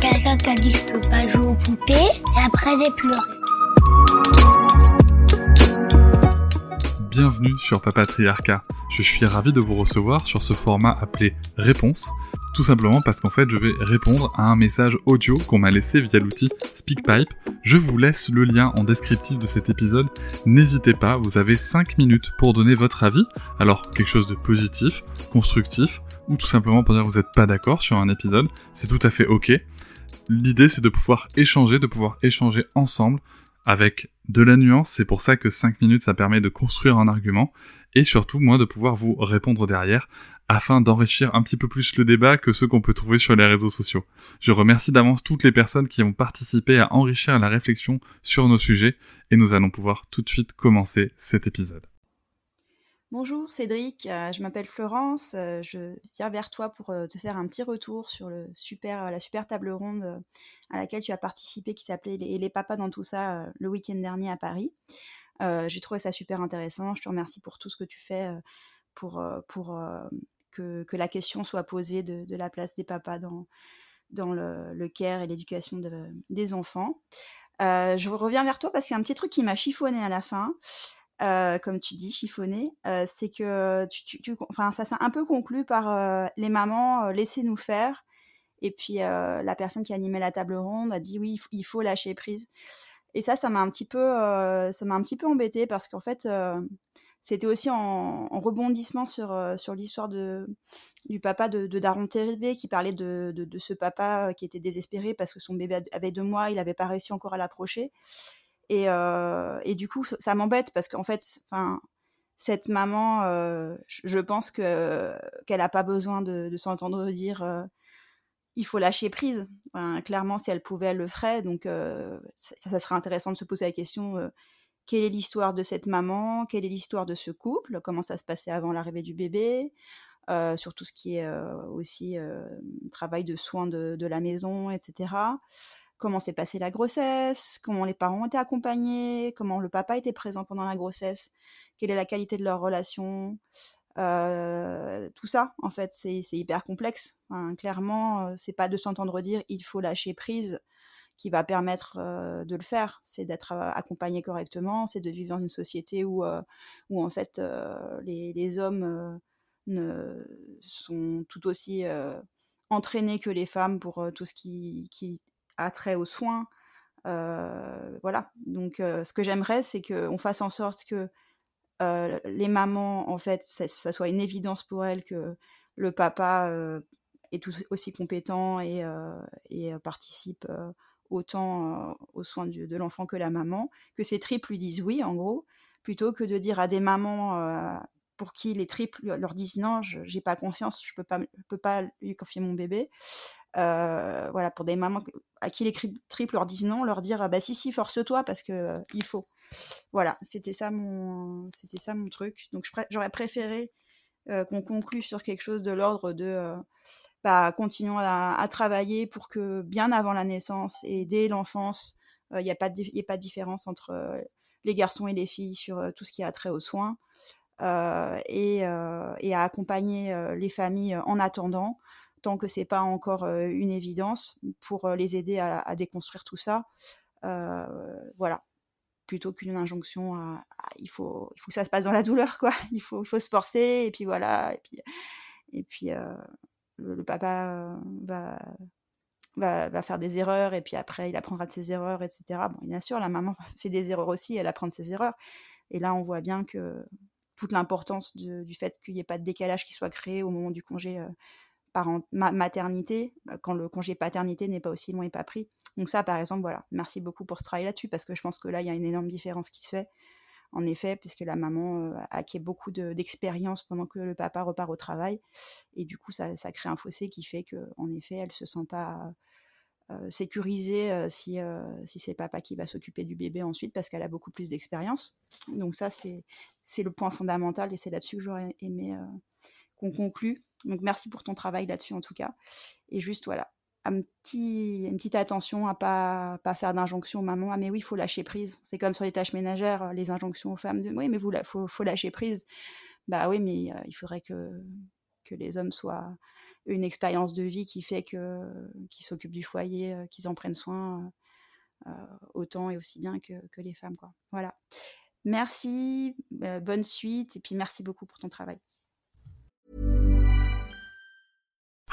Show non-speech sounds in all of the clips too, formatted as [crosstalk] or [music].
Quelqu'un qui a dit je peux pas jouer aux poupées et après j'ai pleuré. Bienvenue sur Papatriarcat. Je suis ravi de vous recevoir sur ce format appelé Réponse, tout simplement parce qu'en fait je vais répondre à un message audio qu'on m'a laissé via l'outil SpeakPipe. Je vous laisse le lien en descriptif de cet épisode. N'hésitez pas, vous avez 5 minutes pour donner votre avis. Alors quelque chose de positif, constructif, ou tout simplement pour dire que vous n'êtes pas d'accord sur un épisode, c'est tout à fait ok. L'idée c'est de pouvoir échanger, de pouvoir échanger ensemble avec de la nuance, c'est pour ça que 5 minutes ça permet de construire un argument, et surtout moi de pouvoir vous répondre derrière afin d'enrichir un petit peu plus le débat que ceux qu'on peut trouver sur les réseaux sociaux. Je remercie d'avance toutes les personnes qui ont participé à enrichir la réflexion sur nos sujets et nous allons pouvoir tout de suite commencer cet épisode. Bonjour Cédric, euh, je m'appelle Florence, euh, je viens vers toi pour euh, te faire un petit retour sur la super table ronde à laquelle tu as participé qui s'appelait les, les, papas dans tout ça le week-end dernier à Paris. J'ai trouvé ça super intéressant, je te remercie pour tout ce que tu fais pour, que, la question soit posée de, la place des papas dans, le, care et l'éducation de, des enfants. je reviens vers toi parce qu'il y a un petit truc qui m'a chiffonné à la fin. Euh, comme tu dis, chiffonné, euh, c'est que tu, ça s'est un peu conclu par euh, les mamans, laissez-nous faire. Et puis la personne qui animait la table ronde a dit oui, il faut lâcher prise. Et ça, ça m'a un petit peu, ça m'a un petit peu embêté parce qu'en fait, c'était aussi en, en, rebondissement sur, sur l'histoire de, du papa de, Daron Terrivé qui parlait de, de, de, ce papa qui était désespéré parce que son bébé avait deux mois, il n'avait pas réussi encore à l'approcher. Et, euh, et, du coup, ça m'embête parce qu'en fait, enfin, cette maman, euh, je pense que qu'elle n'a pas besoin de, s'entendre dire euh, il faut lâcher prise. Clairement, si elle pouvait, elle le ferait. Donc, ça, serait intéressant de se poser la question quelle est l'histoire de cette maman? Quelle est l'histoire de ce couple? Comment ça se passait avant l'arrivée du bébé? Sur tout ce qui est aussi travail de soins de, la maison, etc comment s'est passée la grossesse, comment les parents ont été accompagnés, comment le papa était présent pendant la grossesse, quelle est la qualité de leur relation. Euh, tout ça, en fait, c'est hyper complexe. Enfin, clairement, euh, c'est pas de s'entendre dire il faut lâcher prise qui va permettre euh, de le faire. C'est d'être accompagné correctement, c'est de vivre dans une société où, où en fait, les, hommes sont tout aussi entraînés que les femmes pour tout ce qui trait aux soins. Euh, voilà. Donc, euh, ce que j'aimerais, c'est qu'on fasse en sorte que euh, les mamans, en fait, ça, soit une évidence pour elles que le papa est tout aussi compétent et, participe autant aux soins de l'enfant que la maman, que ces tripes lui disent oui, en gros, plutôt que de dire à des mamans pour qui les triples leur disent non, je n'ai pas confiance, je peux pas, peux pas lui confier mon bébé. Euh, voilà, pour des mamans à qui les triples leur disent non, leur dire bah si si force-toi parce que euh, il faut. Voilà, c'était ça mon, c'était ça mon truc. Donc j'aurais préféré euh, qu'on conclue sur quelque chose de l'ordre de bah, continuons à, travailler pour que bien avant la naissance et dès l'enfance, il n'y a pas de, y ait pas de différence entre les garçons et les filles sur tout ce qui a trait aux soins. Et, et, à accompagner les familles en attendant, tant que c'est pas encore une évidence, pour les aider à, déconstruire tout ça. voilà, plutôt qu'une injonction il faut il faut que ça se passe dans la douleur quoi. [laughs] Il faut faut se forcer et puis voilà et puis et puis euh, le, papa va, va va faire des erreurs et puis après il apprendra de ses erreurs etc bon bien sûr la maman [laughs] fait des erreurs aussi elle apprend de ses erreurs. Et là on voit bien que toute l'importance du fait qu'il n'y ait pas de décalage qui soit créé au moment du congé euh, maternité, bah, quand le congé paternité n'est pas aussi loin et pas pris. Donc ça, par exemple, voilà, merci beaucoup pour ce travail là-dessus, parce que je pense que là, il y a une énorme différence qui se fait, en effet, puisque la maman euh, acquiert beaucoup d'expérience pendant que le papa repart au travail, et du coup, ça, ça, crée un fossé qui fait qu'en effet, elle se sent pas sécurisée si, si c'est papa qui va s'occuper du bébé ensuite parce qu'elle a beaucoup plus d'expérience. Donc ça, c'est le point fondamental et c'est là-dessus que j'aurais aimé qu'on conclue. Donc merci pour ton travail là-dessus en tout cas. Et juste voilà, une petite attention à pas pas faire d'injonction aux mamans. Ah mais oui, il faut lâcher prise. C'est comme sur les tâches ménagères, les injonctions aux femmes de oui mais vous faut, faut lâcher prise. Bah oui mais il faudrait que les hommes soient une expérience de vie qui fait que qu'ils s'occupent du foyer, euh, qu'ils en prennent soin euh, autant et aussi bien que, que, les femmes. Quoi. Voilà. Merci, euh, bonne suite et puis merci beaucoup pour ton travail.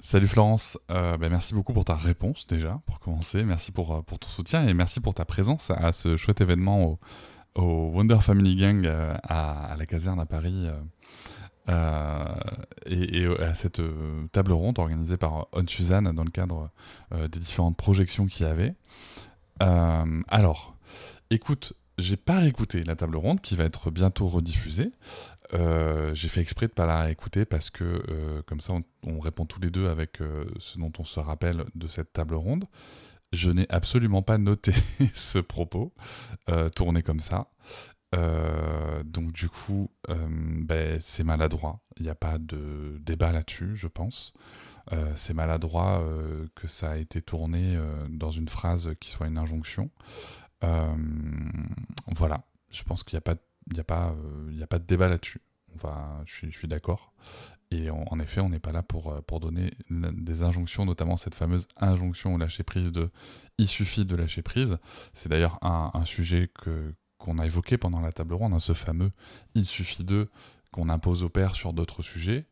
Salut Florence, euh, ben merci beaucoup pour ta réponse déjà, pour commencer. Merci pour, euh, pour ton soutien et merci pour ta présence à ce chouette événement au, Wonder Family Gang euh, à, la caserne à Paris. Et, et, à cette table ronde organisée par On Suzanne dans le cadre des différentes projections qu'il y avait. alors, écoute, j'ai pas réécouté la table ronde qui va être bientôt rediffusée. Euh, j'ai fait exprès de pas la réécouter parce que euh, comme ça on, on, répond tous les deux avec euh, ce dont on se rappelle de cette table ronde. Je n'ai absolument pas noté [laughs] ce propos tourné comme ça. donc du coup, ben, c'est maladroit. Il n'y a pas de débat là-dessus, je pense. c'est maladroit que ça a été tourné dans une phrase qui soit une injonction. voilà, je pense qu'il n'y a pas de il n'y a, pas, euh, a pas de débat là-dessus. je suis, d'accord. Et en effet, on n'est pas là pour, euh, donner des injonctions, notamment cette fameuse injonction au lâcher prise de il suffit de lâcher prise. C'est d'ailleurs un, sujet qu'on a évoqué pendant la table ronde, hein, ce fameux il suffit de qu'on impose aux pères sur d'autres sujets.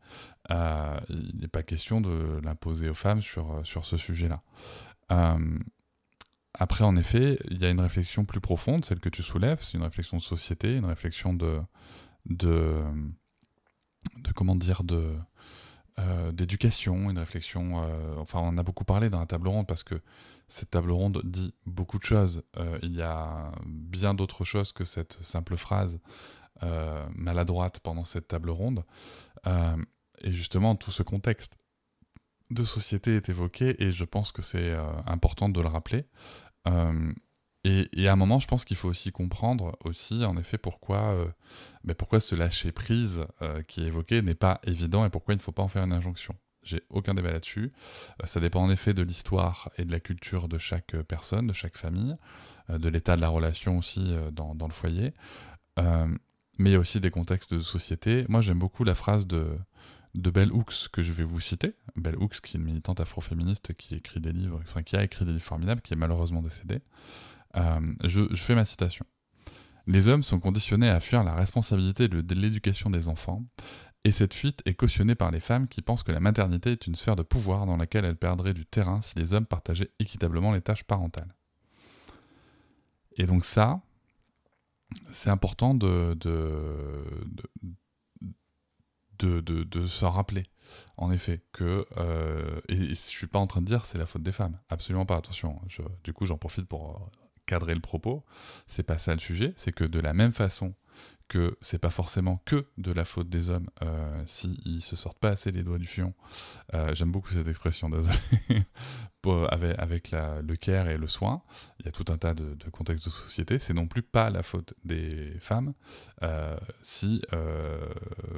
Euh, il n'est pas question de l'imposer aux femmes sur, sur ce sujet-là. Après, en effet, il y a une réflexion plus profonde, celle que tu soulèves, c'est une réflexion de société, une réflexion de, de, de comment dire, de euh, d'éducation, une réflexion. Euh, enfin, on en a beaucoup parlé dans la table ronde parce que cette table ronde dit beaucoup de choses. Euh, il y a bien d'autres choses que cette simple phrase maladroite pendant cette table ronde. et justement, tout ce contexte de société est évoqué et je pense que c'est important de le rappeler. Euh, et, à un moment, je pense qu'il faut aussi comprendre aussi, en effet, pourquoi, euh, ben pourquoi ce lâcher prise euh, qui est évoqué n'est pas évident et pourquoi il ne faut pas en faire une injonction. J'ai aucun débat là-dessus. ça dépend en effet de l'histoire et de la culture de chaque personne, de chaque famille, de l'état de la relation aussi dans, le foyer. mais il y a aussi des contextes de société. Moi, j'aime beaucoup la phrase de, de Bell Hooks que je vais vous citer. Bell Hooks, qui est une militante afroféministe qui écrit des livres, enfin qui a écrit des livres formidables, qui est malheureusement décédée. Euh, je, fais ma citation. Les hommes sont conditionnés à fuir la responsabilité de, l'éducation des enfants, et cette fuite est cautionnée par les femmes qui pensent que la maternité est une sphère de pouvoir dans laquelle elles perdraient du terrain si les hommes partageaient équitablement les tâches parentales. Et donc ça, c'est important de, de, de s'en rappeler, en effet, que, euh, et, je suis pas en train de dire c'est la faute des femmes, absolument pas, attention, du coup j'en profite pour euh, cadrer le propos, c'est pas ça le sujet, c'est que de la même façon que c'est pas forcément que de la faute des hommes euh, s'ils se sortent pas assez les doigts du fion. Euh, j'aime beaucoup cette expression, désolé, [laughs] avec, le care et le soin. Il y a tout un tas de, contextes de société. C'est non plus pas la faute des femmes euh, si,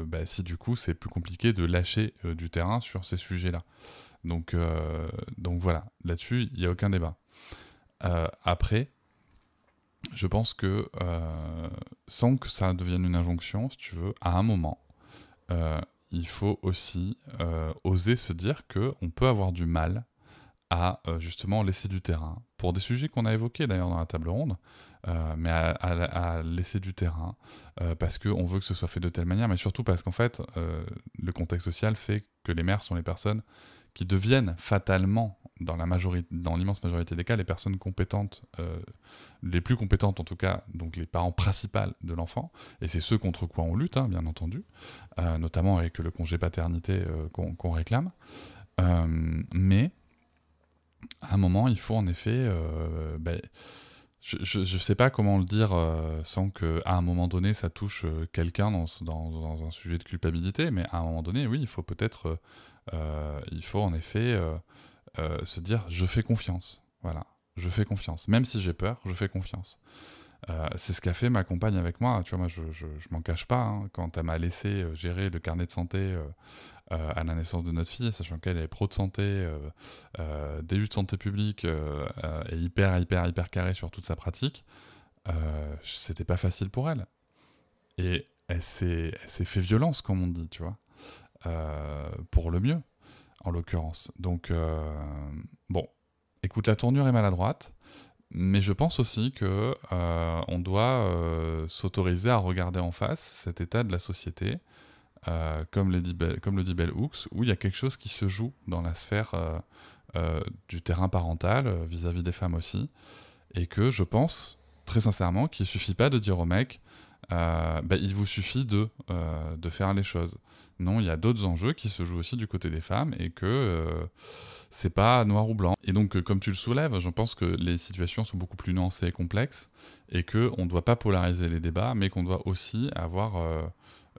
bah, si du coup c'est plus compliqué de lâcher du terrain sur ces sujets-là. Donc, donc voilà, là-dessus il n'y a aucun débat. après, je pense que euh, sans que ça devienne une injonction, si tu veux, à un moment, euh, il faut aussi euh, oser se dire que on peut avoir du mal à justement laisser du terrain. Pour des sujets qu'on a évoqués d'ailleurs dans la table ronde, mais à, à, laisser du terrain parce qu'on veut que ce soit fait de telle manière, mais surtout parce qu'en fait le contexte social fait que les mères sont les personnes qui deviennent fatalement, dans l'immense majorité des cas, les personnes compétentes, euh, les plus compétentes en tout cas, donc les parents principaux de l'enfant, et c'est ceux contre quoi on lutte, hein, bien entendu, euh, notamment avec le congé paternité euh, qu'on réclame. mais à un moment, il faut en effet ben, je ne sais pas comment le dire sans que à un moment donné ça touche quelqu'un dans, dans, un sujet de culpabilité, mais à un moment donné, oui, il faut peut-être, il faut en effet se dire je fais confiance, voilà, je fais confiance, même si j'ai peur, je fais confiance. c'est ce qu'a fait ma compagne avec moi. Tu vois, moi, je, je, m'en cache pas. Hein. quand elle m'a laissé gérer le carnet de santé euh, à la naissance de notre fille, sachant qu'elle est pro de santé, euh, euh, début de santé publique et hyper, hyper, hyper carré sur toute sa pratique, c'était pas facile pour elle. Et elle s'est fait violence, comme on dit, tu vois, pour le mieux, en l'occurrence. Donc, bon, écoute, la tournure est maladroite. Mais je pense aussi que on doit s'autoriser à regarder en face cet état de la société euh, comme, le dit comme le Bell Hooks, où il y a quelque chose qui se joue dans la sphère euh, euh, du terrain parental, vis-à-vis des femmes aussi, et que je pense, très sincèrement, qu'il ne suffit pas de dire au mec, bah, il vous suffit de, de faire les choses. Non, il y a d'autres enjeux qui se jouent aussi du côté des femmes, et que c'est pas noir ou blanc. Et donc, comme tu le soulèves, je pense que les situations sont beaucoup plus nuancées et complexes, et qu'on ne doit pas polariser les débats, mais qu'on doit aussi avoir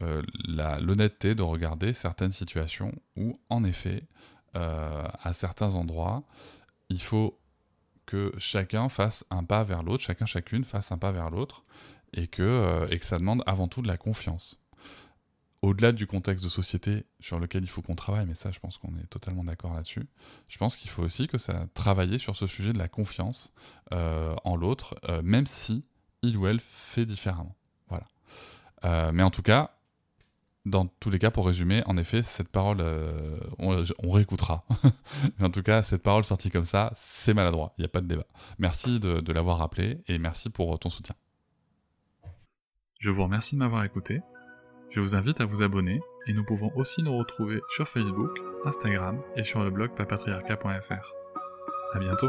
euh, l'honnêteté de regarder certaines situations où, en effet, euh, à certains endroits, il faut que chacun fasse un pas vers l'autre, chacun, chacune fasse un pas vers l'autre, et, que euh, et que ça demande avant tout de la confiance. Au-delà du contexte de société sur lequel il faut qu'on travaille, mais ça, je pense qu'on est totalement d'accord là-dessus, je pense qu'il faut aussi que ça travailler sur ce sujet de la confiance en l'autre, même si il ou elle fait différemment. Voilà. mais en tout cas, dans tous les cas, pour résumer, en effet, cette parole, euh, on, réécoutera. [laughs] Mais en tout cas, cette parole sortie comme ça, c'est maladroit. Il n'y a pas de débat. Merci de l'avoir rappelé et merci pour ton soutien. Je vous remercie de m'avoir écouté. Je vous invite à vous abonner et nous pouvons aussi nous retrouver sur Facebook, Instagram et sur le blog papatriarca.fr. À bientôt.